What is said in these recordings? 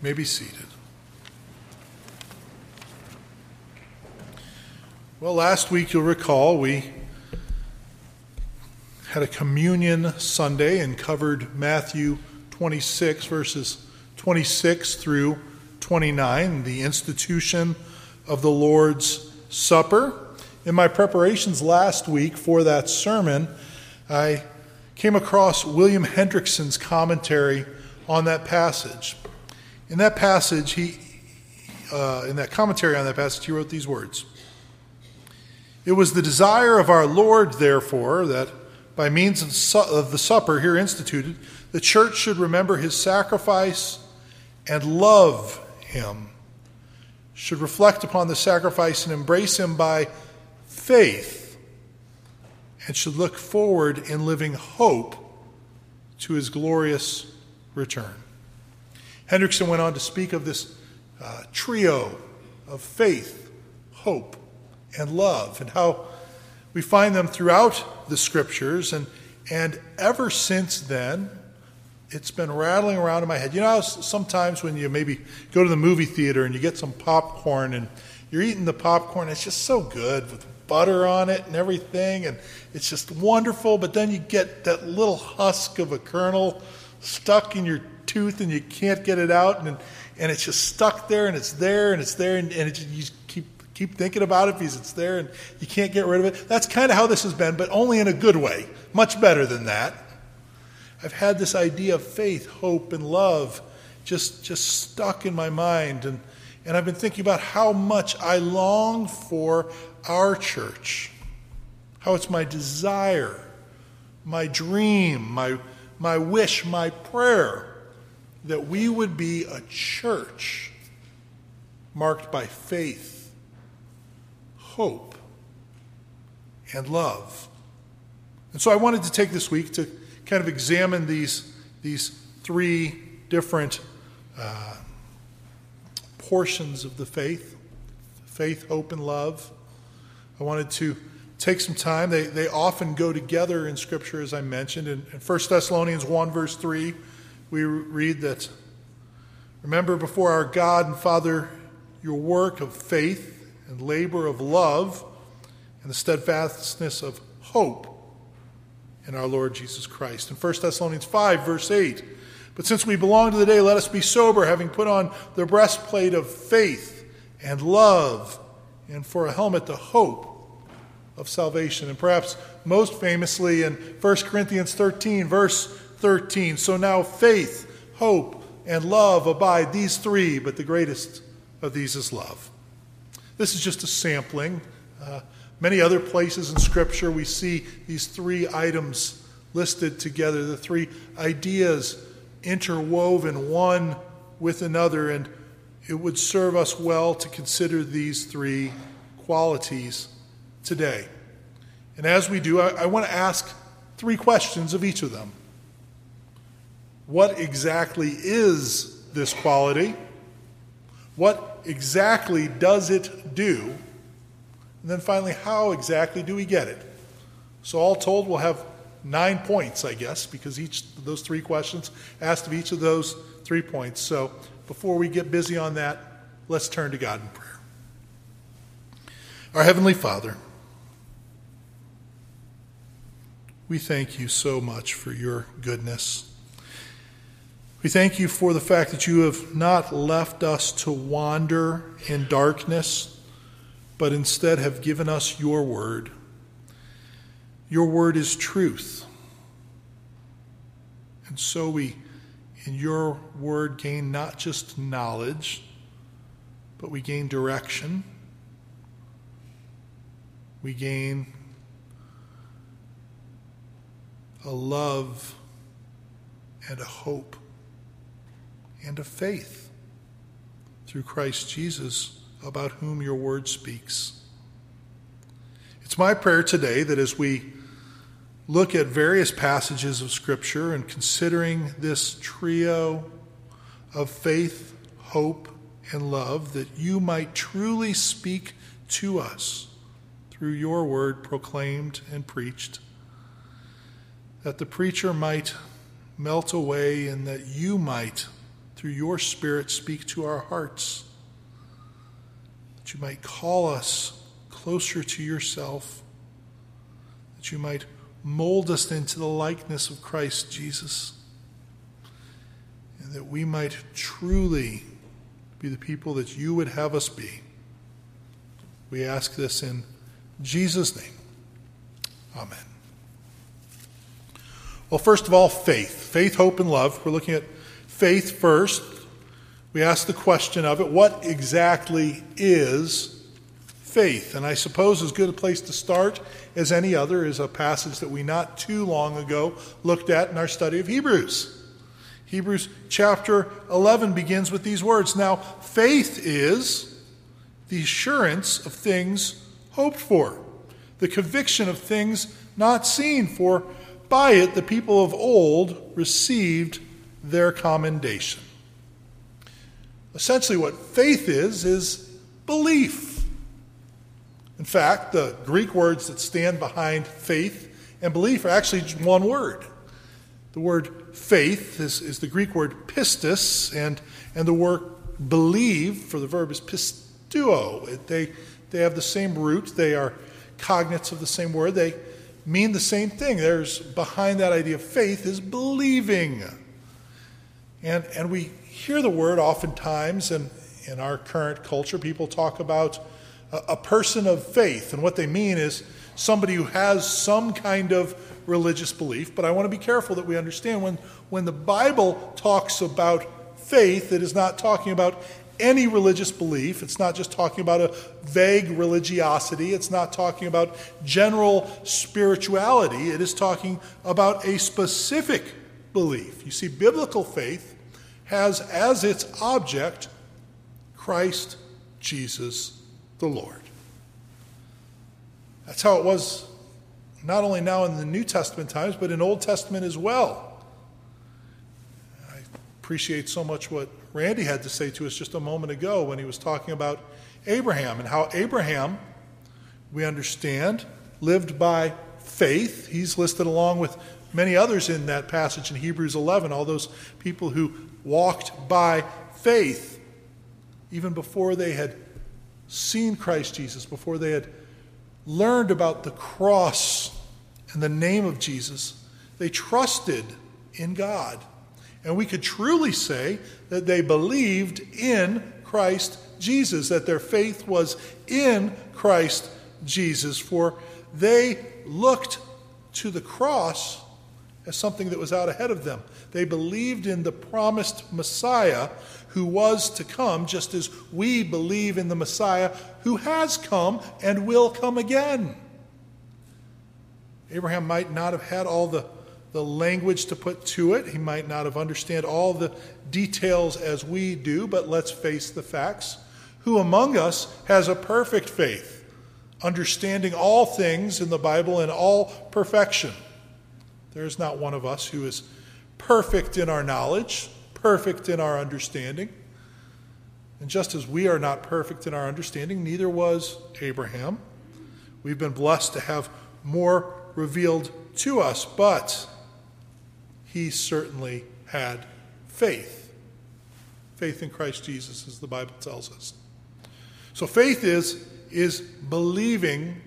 may be seated. Well, last week you'll recall we had a communion Sunday and covered Matthew 26, verses 26 through 29, the institution of the Lord's Supper. In my preparations last week for that sermon, I came across William Hendriksen's commentary on that passage. In that passage, he, uh, in that commentary on that passage, he wrote these words It was the desire of our Lord, therefore, that by means of, su- of the supper here instituted, the church should remember his sacrifice and love him, should reflect upon the sacrifice and embrace him by faith, and should look forward in living hope to his glorious return. Hendriksen went on to speak of this uh, trio of faith, hope, and love, and how we find them throughout the scriptures. And, and ever since then, it's been rattling around in my head. You know, sometimes when you maybe go to the movie theater and you get some popcorn and you're eating the popcorn, it's just so good with butter on it and everything, and it's just wonderful. But then you get that little husk of a kernel stuck in your tooth and you can't get it out, and, and it's just stuck there and it's there and it's there, and, and you keep, keep thinking about it because it's there and you can't get rid of it. That's kind of how this has been, but only in a good way. Much better than that. I've had this idea of faith, hope, and love just, just stuck in my mind. And, and I've been thinking about how much I long for our church, how it's my desire, my dream, my, my wish, my prayer that we would be a church marked by faith, hope, and love. And so I wanted to take this week to kind of examine these, these three different uh, portions of the faith faith, hope, and love. I wanted to take some time. They, they often go together in Scripture, as I mentioned. In, in 1 Thessalonians 1, verse 3, we read that Remember before our God and Father your work of faith and labor of love and the steadfastness of hope in our Lord Jesus Christ. In 1 Thessalonians 5, verse 8, but since we belong to the day, let us be sober, having put on the breastplate of faith and love, and for a helmet, the hope of salvation. And perhaps most famously in 1 Corinthians 13, verse 13. So now faith, hope, and love abide, these three, but the greatest of these is love. This is just a sampling. Uh, many other places in Scripture, we see these three items listed together, the three ideas interwoven one with another, and it would serve us well to consider these three qualities today. And as we do, I, I want to ask three questions of each of them. What exactly is this quality? What exactly does it do? And then finally, how exactly do we get it? So, all told, we'll have nine points, I guess, because each of those three questions asked of each of those three points. So, before we get busy on that, let's turn to God in prayer. Our Heavenly Father, we thank you so much for your goodness. We thank you for the fact that you have not left us to wander in darkness, but instead have given us your word. Your word is truth. And so we, in your word, gain not just knowledge, but we gain direction. We gain a love and a hope and of faith through Christ Jesus, about whom your word speaks. It's my prayer today that as we look at various passages of Scripture and considering this trio of faith, hope, and love, that you might truly speak to us through your word proclaimed and preached, that the preacher might melt away and that you might through your Spirit, speak to our hearts. That you might call us closer to yourself. That you might mold us into the likeness of Christ Jesus. And that we might truly be the people that you would have us be. We ask this in Jesus' name. Amen. Well, first of all, faith. Faith, hope, and love. We're looking at faith first. We ask the question of it what exactly is faith? And I suppose as good a place to start as any other is a passage that we not too long ago looked at in our study of Hebrews. Hebrews chapter 11 begins with these words Now, faith is the assurance of things hoped for, the conviction of things not seen, for by it the people of old received their commendation. Essentially, what faith is, is belief. In fact, the Greek words that stand behind faith and belief are actually one word. The word faith is, is the Greek word pistis, and, and the word believe for the verb is pisteuo. They, they have the same root, they are cognates of the same word, they mean the same thing. There's behind that idea of faith is believing. And, and we hear the word oftentimes in, in our current culture. People talk about a, a person of faith, and what they mean is somebody who has some kind of religious belief. But I want to be careful that we understand when, when the Bible talks about faith, it is not talking about any religious belief. It's not just talking about a vague religiosity. It's not talking about general spirituality. It is talking about a specific belief. You see, biblical faith has as its object Christ Jesus the Lord. That's how it was not only now in the New Testament times, but in Old Testament as well. I appreciate so much what Randy had to say to us just a moment ago when he was talking about Abraham and how Abraham, we understand, lived by faith. He's listed along with many others in that passage in Hebrews 11, all those people who walked by faith even before they had seen Christ Jesus, before they had learned about the cross and the name of Jesus. They trusted in God. And we could truly say that they believed in Christ Jesus, that their faith was in Christ Jesus, for they looked to the cross as something that was out ahead of them. They believed in the promised Messiah who was to come, just as we believe in the Messiah who has come and will come again. Abraham might not have had all the, the language to put to it. He might not have understood all the details as we do, but let's face the facts. Who among us has a perfect faith, understanding all things in the Bible in all perfection? There is not one of us who is perfect in our knowledge, perfect in our understanding. And just as we are not perfect in our understanding, neither was Abraham. We've been blessed to have more revealed to us, but he certainly had faith. Faith in Christ Jesus, as the Bible tells us. So faith is, is believing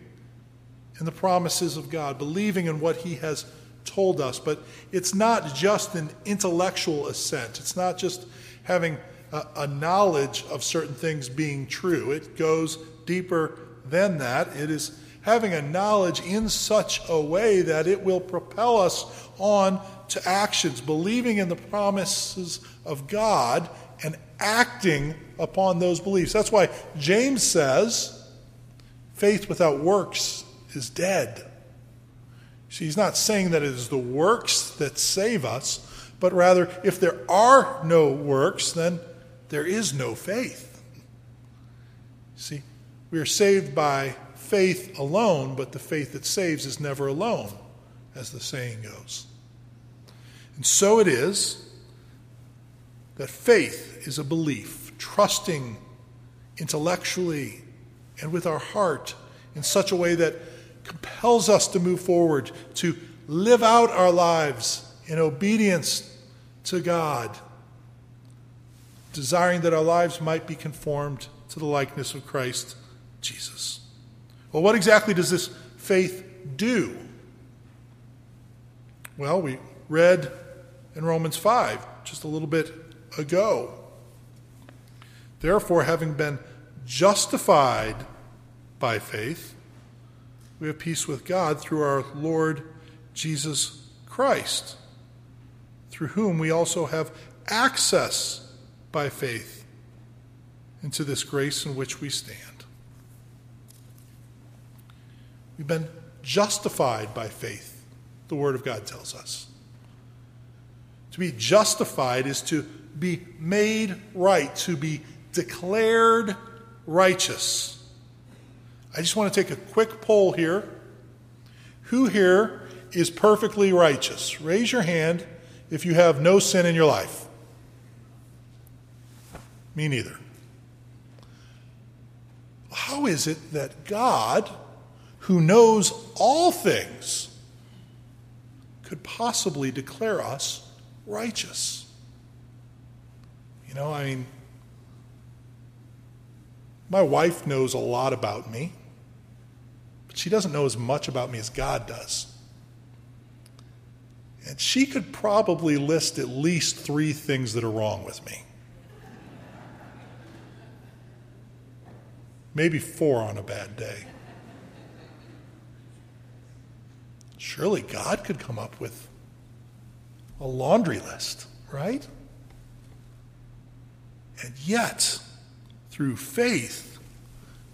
in the promises of God, believing in what he has told us. But it's not just an intellectual assent, it's not just having a, a knowledge of certain things being true. It goes deeper than that. It is having a knowledge in such a way that it will propel us on to actions, believing in the promises of God and acting upon those beliefs. That's why James says faith without works is dead. See, he's not saying that it is the works that save us, but rather, if there are no works, then there is no faith. See, we are saved by faith alone, but the faith that saves is never alone, as the saying goes. And so it is that faith is a belief, trusting intellectually and with our heart in such a way that compels us to move forward, to live out our lives in obedience to God, desiring that our lives might be conformed to the likeness of Christ Jesus. Well, what exactly does this faith do? Well, we read in Romans 5 just a little bit ago. Therefore, having been justified by faith, we have peace with God through our Lord Jesus Christ, through whom we also have access by faith into this grace in which we stand. We've been justified by faith, the Word of God tells us. To be justified is to be made right, to be declared righteous. I just want to take a quick poll here. Who here is perfectly righteous? Raise your hand if you have no sin in your life. Me neither. How is it that God, who knows all things, could possibly declare us righteous? You know, I mean, my wife knows a lot about me, but she doesn't know as much about me as God does. And she could probably list at least three things that are wrong with me. Maybe four on a bad day. Surely God could come up with a laundry list, right? And yet, through faith,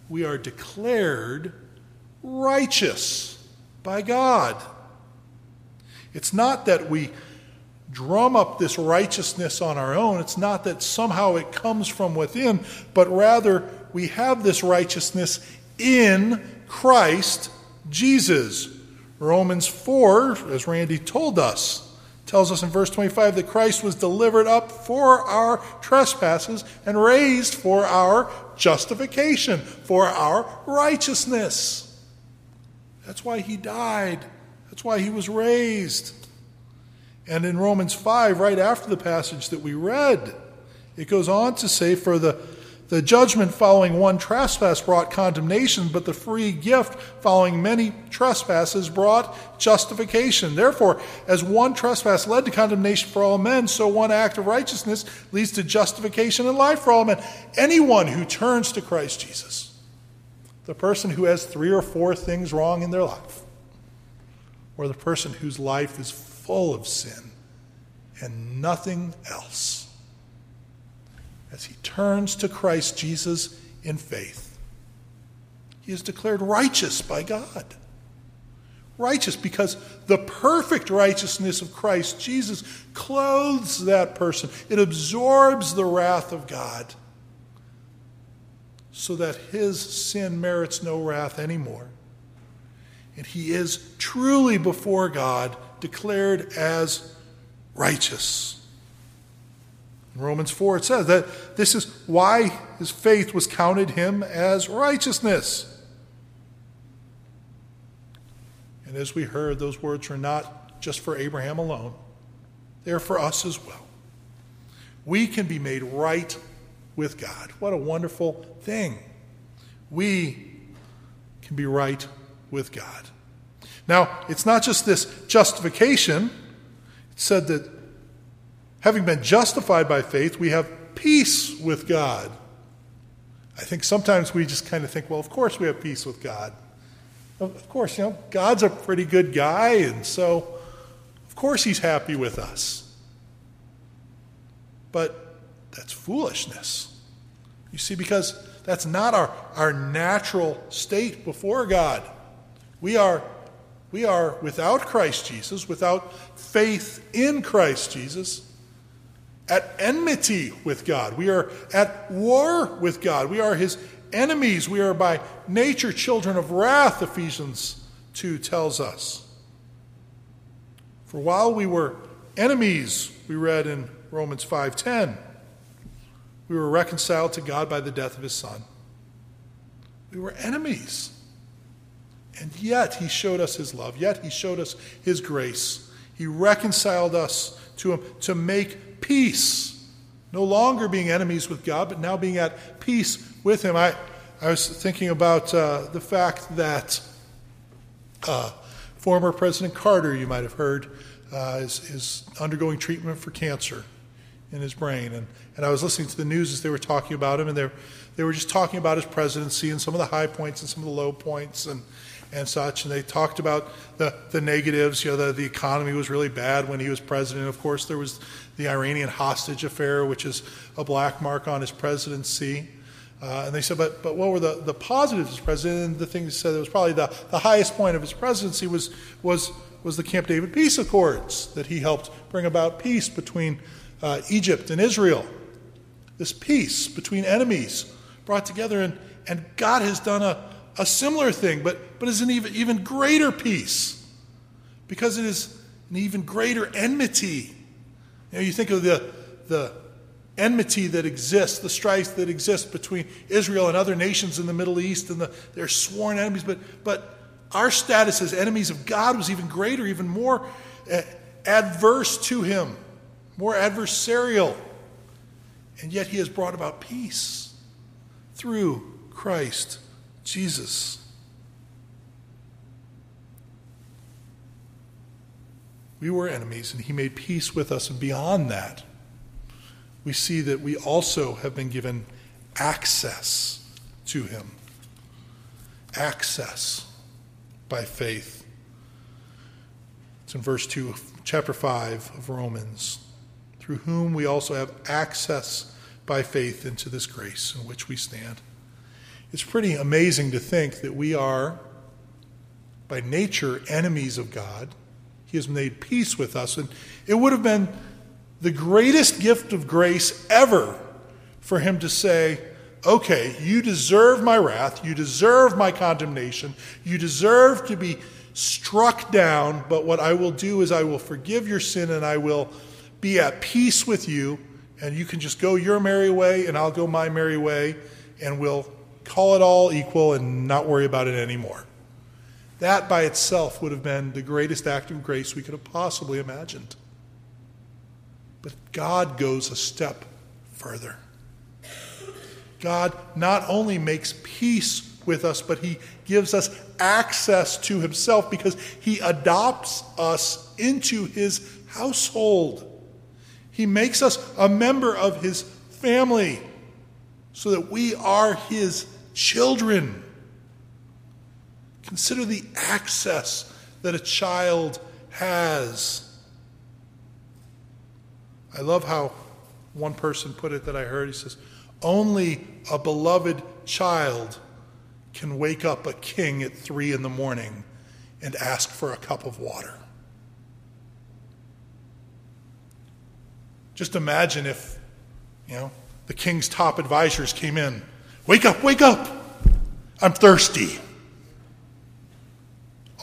we are declared righteous by God. It's not that we drum up this righteousness on our own. It's not that somehow it comes from within, but rather we have this righteousness in Christ Jesus. Romans 4, as Randy told us, tells us in verse 25 that Christ was delivered up for our trespasses and raised for our justification, for our righteousness. That's why he died. That's why he was raised. And in Romans 5, right after the passage that we read, it goes on to say, For the the judgment following one trespass brought condemnation, but the free gift following many trespasses brought justification. Therefore, as one trespass led to condemnation for all men, so one act of righteousness leads to justification and life for all men. Anyone who turns to Christ Jesus, the person who has three or four things wrong in their life, or the person whose life is full of sin and nothing else as he turns to Christ Jesus in faith. He is declared righteous by God. Righteous because the perfect righteousness of Christ Jesus clothes that person, it absorbs the wrath of God so that his sin merits no wrath anymore. And he is truly before God declared as righteous. In Romans 4, it says that this is why his faith was counted him as righteousness. And as we heard, those words are not just for Abraham alone, they're for us as well. We can be made right with God. What a wonderful thing. We can be right with God. Now, it's not just this justification. It said that Having been justified by faith, we have peace with God. I think sometimes we just kind of think, well, of course we have peace with God. Of course, you know, God's a pretty good guy, and so of course he's happy with us. But that's foolishness. You see, because that's not our, our natural state before God. We are, we are without Christ Jesus, without faith in Christ Jesus at enmity with God. We are at war with God. We are his enemies. We are by nature children of wrath, Ephesians 2 tells us. For while we were enemies, we read in Romans 5:10, we were reconciled to God by the death of his son. We were enemies. And yet he showed us his love. Yet he showed us his grace. He reconciled us to him to make peace No longer being enemies with God, but now being at peace with Him. I, I was thinking about uh, the fact that uh, former President Carter, you might have heard, uh, is, is undergoing treatment for cancer in his brain. And, and I was listening to the news as they were talking about him, and they they were just talking about his presidency and some of the high points and some of the low points and, and such. And they talked about the, the negatives. You know, the, the economy was really bad when he was president. Of course, there was the Iranian hostage affair, which is a black mark on his presidency. Uh, and they said, but, but what were the, the positives as president? And the thing they said that was probably the, the highest point of his presidency was, was, was the Camp David Peace Accords, that he helped bring about peace between uh, Egypt and Israel. This peace between enemies brought together. And, and God has done a, a similar thing, but, but is an even, even greater peace because it is an even greater enmity. You know, you think of the, the enmity that exists, the strife that exists between Israel and other nations in the Middle East, and the, they're sworn enemies. But, but our status as enemies of God was even greater, even more uh, adverse to Him, more adversarial. And yet He has brought about peace through Christ Jesus. We were enemies, and He made peace with us. And beyond that, we see that we also have been given access to Him. Access by faith. It's in verse 2, chapter 5 of Romans. Through whom we also have access by faith into this grace in which we stand. It's pretty amazing to think that we are, by nature, enemies of God. He has made peace with us. And it would have been the greatest gift of grace ever for him to say, okay, you deserve my wrath, you deserve my condemnation, you deserve to be struck down, but what I will do is I will forgive your sin and I will be at peace with you, and you can just go your merry way and I'll go my merry way, and we'll call it all equal and not worry about it anymore. That by itself would have been the greatest act of grace we could have possibly imagined. But God goes a step further. God not only makes peace with us, but He gives us access to Himself because He adopts us into His household. He makes us a member of His family so that we are His children. Consider the access that a child has. I love how one person put it that I heard. He says, Only a beloved child can wake up a king at three in the morning and ask for a cup of water. Just imagine if, you know, the king's top advisors came in. Wake up, wake up! I'm thirsty.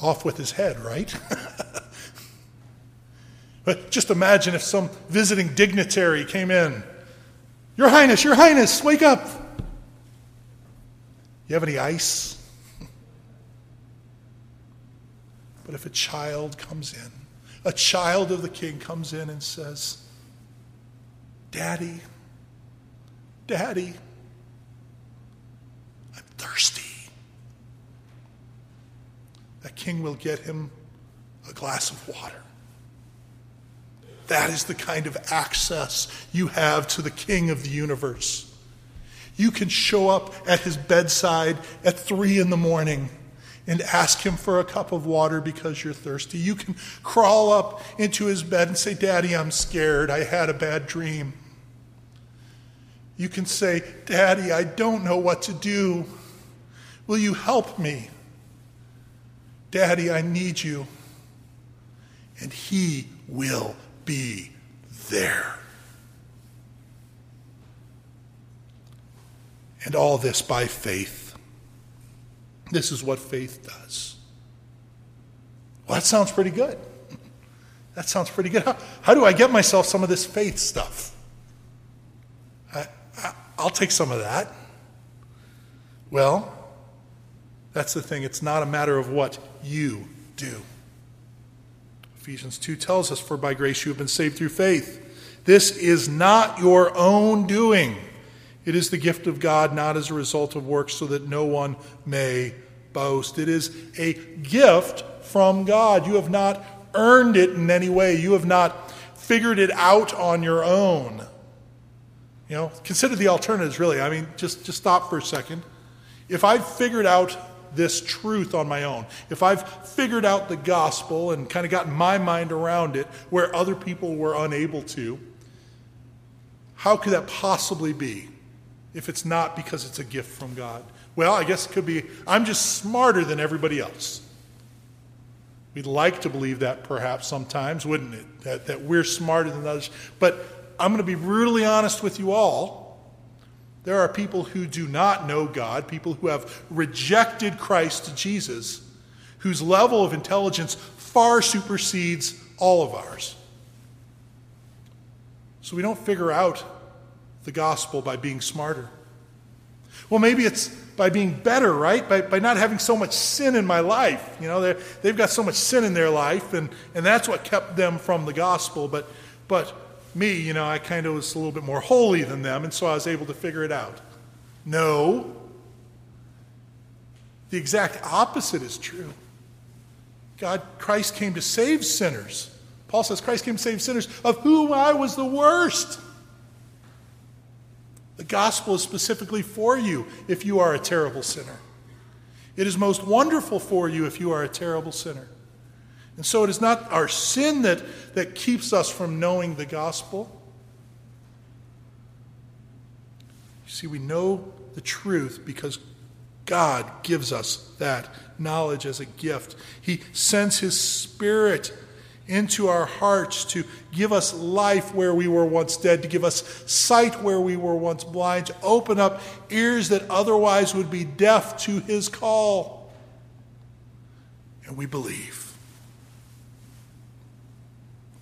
Off with his head, right? But just imagine if some visiting dignitary came in. Your Highness, Your Highness, wake up. You have any ice? But if a child comes in, a child of the king comes in and says, Daddy, Daddy, I'm thirsty. That king will get him a glass of water. That is the kind of access you have to the King of the universe. You can show up at his bedside at three in the morning and ask him for a cup of water because you're thirsty. You can crawl up into his bed and say, Daddy, I'm scared. I had a bad dream. You can say, Daddy, I don't know what to do. Will you help me? Daddy, I need you. And he will be there. And all this by faith. This is what faith does. Well, that sounds pretty good. That sounds pretty good. How, how do I get myself some of this faith stuff? I'll take some of that. Well, that's the thing. It's not a matter of what you do. Ephesians 2 tells us, For by grace you have been saved through faith. This is not your own doing. It is the gift of God, not as a result of works, so that no one may boast. It is a gift from God. You have not earned it in any way, you have not figured it out on your own. You know, consider the alternatives, really. I mean, just, just stop for a second. If I've figured out this truth on my own, if I've figured out the gospel and kind of gotten my mind around it where other people were unable to, how could that possibly be if it's not because it's a gift from God? Well, I guess it could be I'm just smarter than everybody else. We'd like to believe that perhaps sometimes, wouldn't it? That, that we're smarter than others. But I'm going to be brutally honest with you all. There are people who do not know God, people who have rejected Christ Jesus, whose level of intelligence far supersedes all of ours. So we don't figure out the gospel by being smarter. Well, maybe it's by being better, right? By, by not having so much sin in my life. You know, they've got so much sin in their life, and, and that's what kept them from the gospel. But, but me, you know, I kind of was a little bit more holy than them, and so I was able to figure it out. No. The exact opposite is true. God, Christ came to save sinners. Paul says Christ came to save sinners, of whom I was the worst. The gospel is specifically for you if you are a terrible sinner. It is most wonderful for you if you are a terrible sinner. And so it is not our sin that, that keeps us from knowing the gospel. You see, we know the truth because God gives us that knowledge as a gift. He sends His Spirit into our hearts to give us life where we were once dead, to give us sight where we were once blind, to open up ears that otherwise would be deaf to His call. And we believe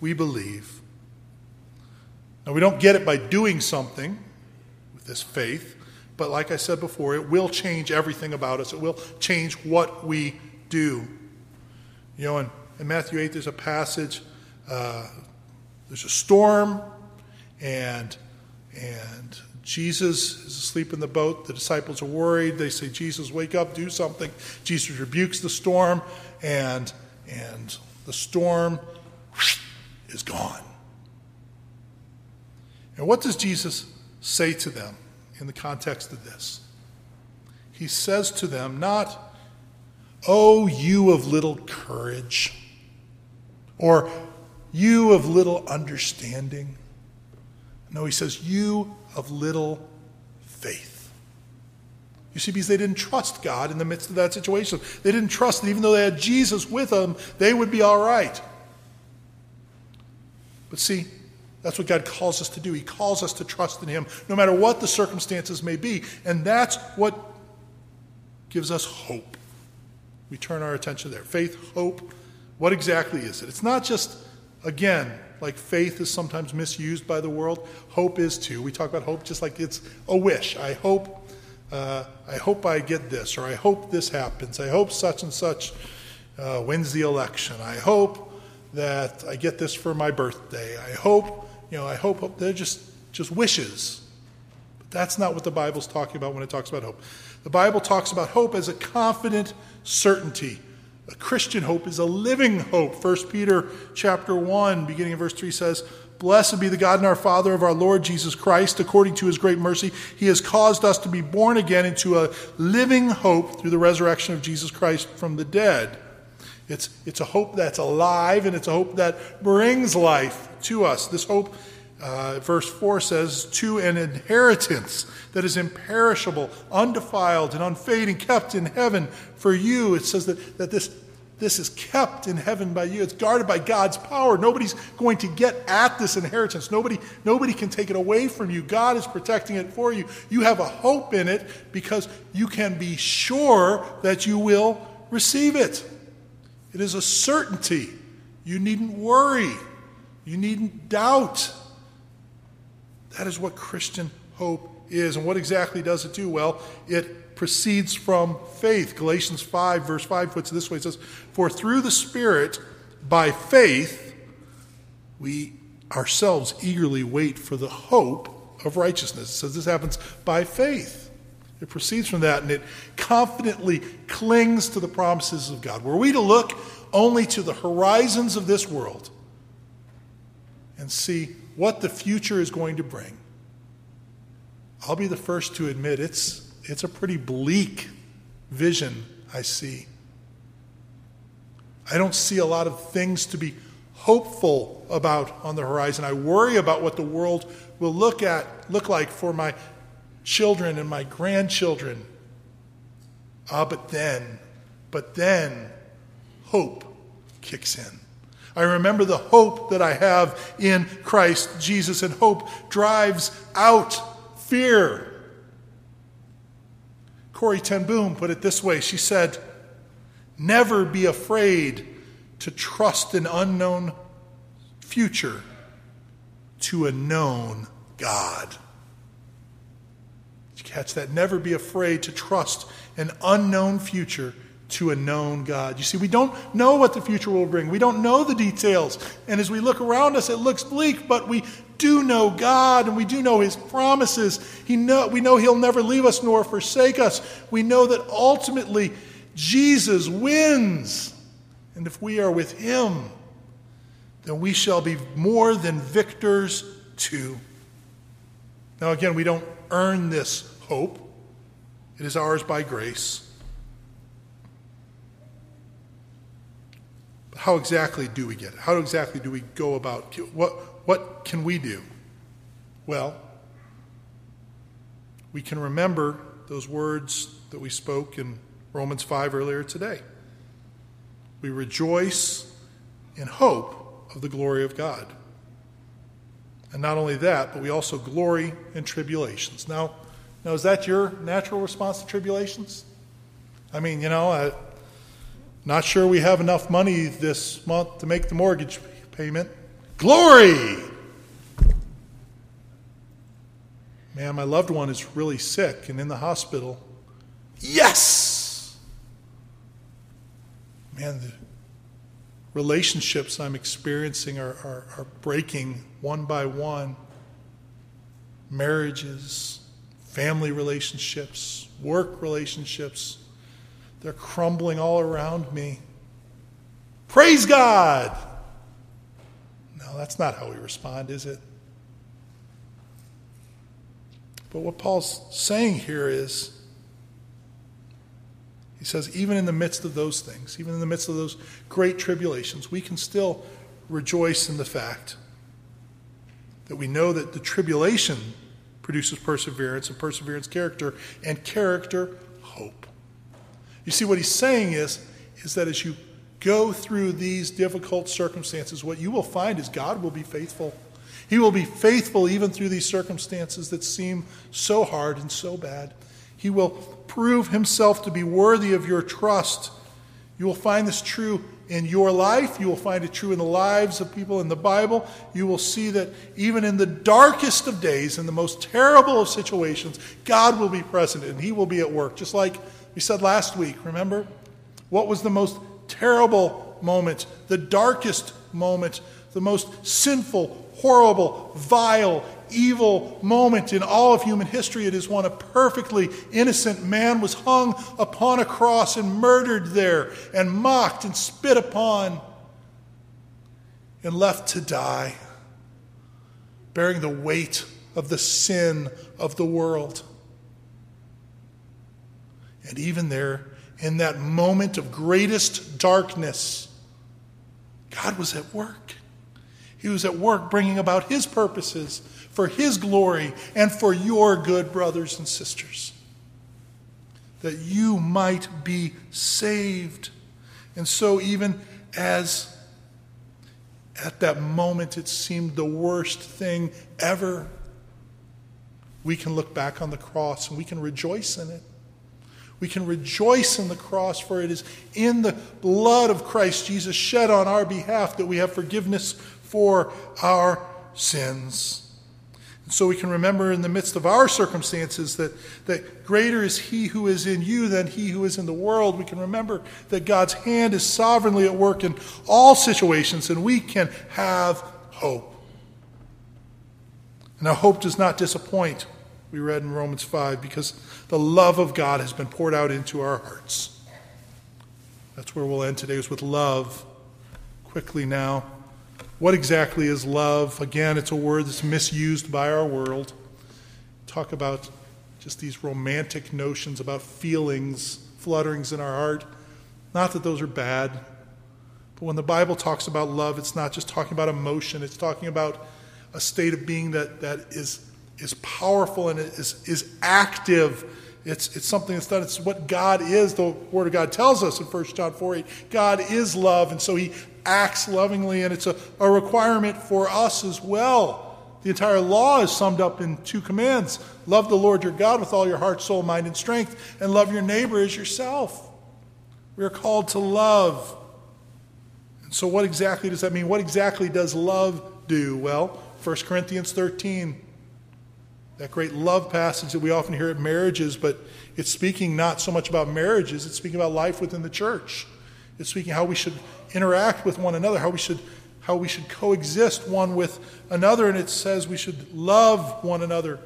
we believe. Now, we don't get it by doing something with this faith, but like I said before, it will change everything about us. It will change what we do. You know, in, in Matthew 8, there's a passage, uh, there's a storm, and, and Jesus is asleep in the boat. The disciples are worried. They say, Jesus, wake up, do something. Jesus rebukes the storm, and, and the storm is gone. And what does Jesus say to them in the context of this? He says to them, not, Oh, you of little courage, or you of little understanding. No, he says, You of little faith. You see, because they didn't trust God in the midst of that situation. They didn't trust that even though they had Jesus with them, they would be all right. But see, that's what God calls us to do. He calls us to trust in Him, no matter what the circumstances may be. And that's what gives us hope. We turn our attention there. Faith, hope. What exactly is it? It's not just, again, like faith is sometimes misused by the world. Hope is too. We talk about hope just like it's a wish. I hope, uh, I hope I get this, or I hope this happens. I hope such and such uh, wins the election. I hope that I get this for my birthday. I hope, you know, I hope, hope they're just, just wishes. But that's not what the Bible's talking about when it talks about hope. The Bible talks about hope as a confident certainty. A Christian hope is a living hope. 1 Peter chapter 1, beginning of verse 3 says, Blessed be the God and our Father of our Lord Jesus Christ. According to his great mercy, he has caused us to be born again into a living hope through the resurrection of Jesus Christ from the dead it's, it's a hope that's alive and it's a hope that brings life to us. This hope, uh, verse 4 says, to an inheritance that is imperishable, undefiled, and unfading, kept in heaven for you. It says that, that this, this is kept in heaven by you. It's guarded by God's power. Nobody's going to get at this inheritance. Nobody, nobody can take it away from you. God is protecting it for you. You have a hope in it because you can be sure that you will receive it. It is a certainty. You needn't worry. You needn't doubt. That is what Christian hope is. And what exactly does it do? Well, it proceeds from faith. Galatians 5, verse 5 puts it this way it says, For through the Spirit, by faith, we ourselves eagerly wait for the hope of righteousness. It says this happens by faith. It proceeds from that and it confidently clings to the promises of God. Were we to look only to the horizons of this world and see what the future is going to bring, I'll be the first to admit it's, it's a pretty bleak vision I see. I don't see a lot of things to be hopeful about on the horizon. I worry about what the world will look at look like for my children and my grandchildren. Ah, but then, but then hope kicks in. I remember the hope that I have in Christ Jesus, and hope drives out fear. Corrie ten Boom put it this way She said, Never be afraid to trust an unknown future to a known God. Catch that? Never be afraid to trust an unknown future to a known God. You see, we don't know what the future will bring. We don't know the details. And as we look around us, it looks bleak, but we do know God and we do know His promises. He know, we know He'll never leave us nor forsake us. We know that ultimately Jesus wins. And if we are with Him, then we shall be more than victors too. Now, again, we don't earn this hope, it is ours by grace. But how exactly do we get it? How exactly do we go about what what can we do? Well, we can remember those words that we spoke in Romans 5 earlier today. We rejoice in hope of the glory of God. And not only that, but we also glory in tribulations. Now, now is that your natural response to tribulations? I mean, you know, I, not sure we have enough money this month to make the mortgage payment. Glory! Man, my loved one is really sick and in the hospital. Yes! Man, the relationships I'm experiencing are, are, are breaking one by one. Marriages, family relationships, work relationships they're crumbling all around me. Praise God! No, that's not how we respond, is it? But what Paul's saying here is he says, even in the midst of those things, even in the midst of those great tribulations, we can still rejoice in the fact that we know that the tribulation produces perseverance, and perseverance, character, and character, hope. You see, what he's saying is, is that as you go through these difficult circumstances, what you will find is God will be faithful. He will be faithful even through these circumstances that seem so hard and so bad. He will prove himself to be worthy of your trust. You will find this true in your life. You will find it true in the lives of people in the Bible. You will see that even in the darkest of days, in the most terrible of situations, God will be present and He will be at work, just like we said last week, remember? What was the most terrible moment, the darkest moment, the most sinful, horrible, vile, evil moment in all of human history? It is when a perfectly innocent man was hung upon a cross and murdered there, and mocked and spit upon, and left to die, bearing the weight of the sin of the world. And even there, in that moment of greatest darkness, God was at work. He was at work bringing about His purposes for His glory and for your good brothers and sisters. That you might be saved. And so, even as at that moment it seemed the worst thing ever, we can look back on the cross and we can rejoice in it. We can rejoice in the cross, for it is in the blood of Christ Jesus shed on our behalf that we have forgiveness for our sins. So we can remember in the midst of our circumstances that, that greater is He who is in you than He who is in the world. We can remember that God's hand is sovereignly at work in all situations, and we can have hope. Now, hope does not disappoint, we read in Romans 5, because the love of God has been poured out into our hearts. That's where we'll end today, is with love. Quickly now, what exactly is love? Again, it's a word that's misused by our world. Talk about just these romantic notions about feelings, flutterings in our heart. Not that those are bad, but when the Bible talks about love, it's not just talking about emotion, it's talking about a state of being that, that is, is powerful and is, is active. It's, it's something that's done. It's what God is. The Word of God tells us in 1 John 4 8. God is love, and so He acts lovingly, and it's a, a requirement for us as well. The entire law is summed up in two commands love the Lord your God with all your heart, soul, mind, and strength, and love your neighbor as yourself. We are called to love. And so, what exactly does that mean? What exactly does love do? Well, 1 Corinthians 13, that great love passage that we often hear at marriages, but it's speaking not so much about marriages, it's speaking about life within the church. Speaking how we should interact with one another, how we should how we should coexist one with another, and it says we should love one another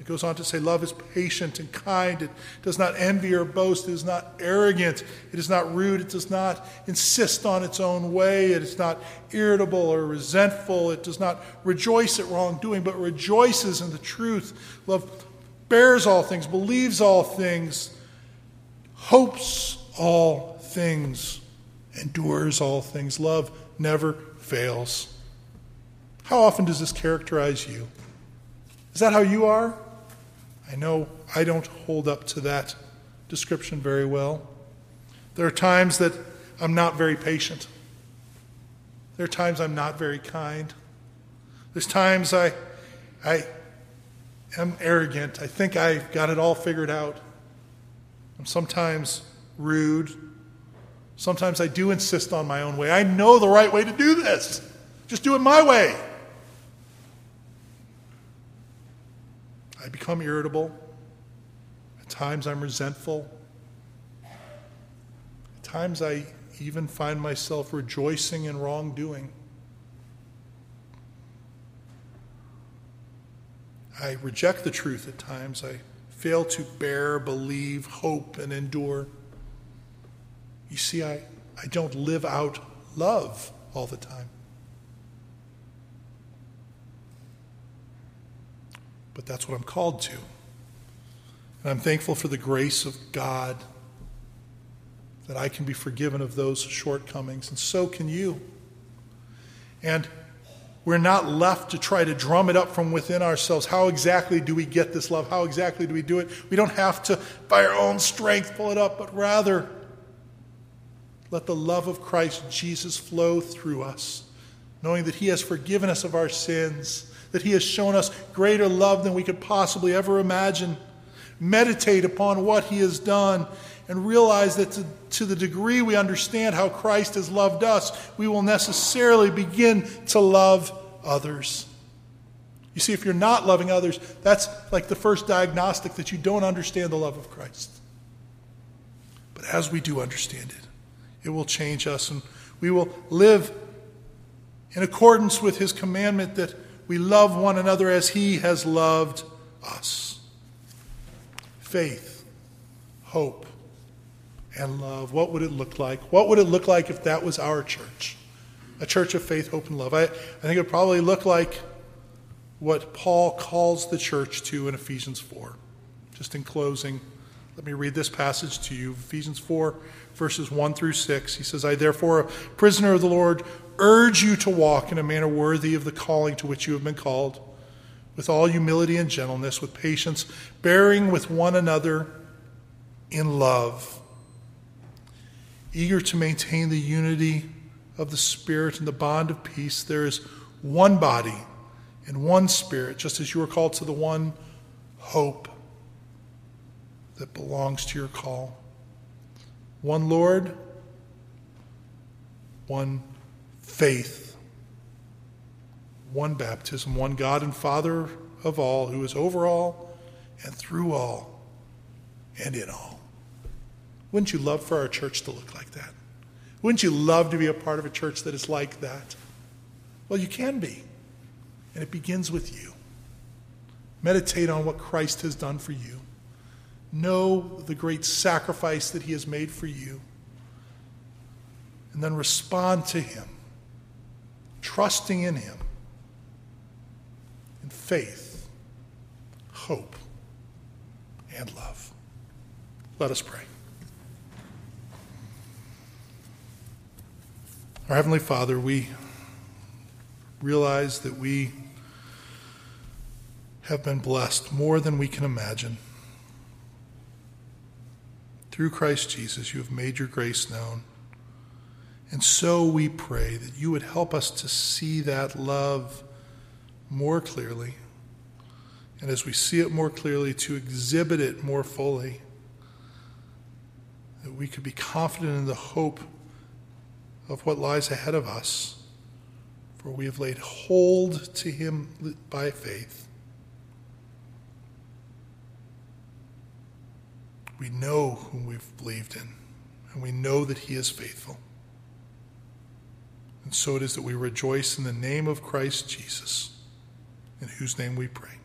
It goes on to say, Love is patient and kind. It does not envy or boast. It is not arrogant. It is not rude. It does not insist on its own way. It is not irritable or resentful. It does not rejoice at wrongdoing, but rejoices in the truth. Love bears all things, believes all things, hopes all things, endures all things. Love never fails. How often does this characterize you? Is that how you are? I know I don't hold up to that description very well. There are times that I'm not very patient. There are times I'm not very kind. There's times I, I am arrogant. I think I've got it all figured out. I'm sometimes rude. Sometimes I do insist on my own way. I know the right way to do this. Just do it my way. I become irritable. At times I'm resentful. At times I even find myself rejoicing in wrongdoing. I reject the truth at times. I fail to bear, believe, hope, and endure. You see, I, I don't live out love all the time. but that's what I'm called to. And I'm thankful for the grace of God that I can be forgiven of those shortcomings, and so can you. And we're not left to try to drum it up from within ourselves. How exactly do we get this love? How exactly do we do it? We don't have to, by our own strength, pull it up, but rather let the love of Christ Jesus flow through us, knowing that He has forgiven us of our sins that He has shown us greater love than we could possibly ever imagine. Meditate upon what He has done and realize that to, to, the degree we understand how Christ has loved us, we will necessarily begin to love others. You see, if you're not loving others, that's like the first diagnostic that you don't understand the love of Christ. But as we do understand it, it will change us and we will live in accordance with His commandment that we love one another as He has loved us. Faith, hope, and love. What would it look like? What would it look like if that was our church? A church of faith, hope, and love. I, I think it would probably look like what Paul calls the church to in Ephesians 4. Just in closing, let me read this passage to you Ephesians 4, verses 1 through 6. He says, I therefore, a prisoner of the Lord, urge you to walk in a manner worthy of the calling to which you have been called, with all humility and gentleness, with patience, bearing with one another in love, eager to maintain the unity of the Spirit and the bond of peace. There is one body and one Spirit, just as you are called to the one hope that belongs to your call. One Lord, one faith, one baptism, one God and Father of all, who is over all and through all and in all. Wouldn't you love for our church to look like that? Wouldn't you love to be a part of a church that is like that? Well, you can be, and it begins with you. Meditate on what Christ has done for you. Know the great sacrifice that he has made for you. And then respond to him, trusting in him, in faith, hope, and love. Let us pray. Our Heavenly Father, we realize that we have been blessed more than we can imagine. Through Christ Jesus, you have made your grace known. And so we pray that you would help us to see that love more clearly. And as we see it more clearly, to exhibit it more fully. That we could be confident in the hope of what lies ahead of us. For we have laid hold to him by faith. We know whom we've believed in, and we know that he is faithful. And so it is that we rejoice in the name of Christ Jesus, in whose name we pray.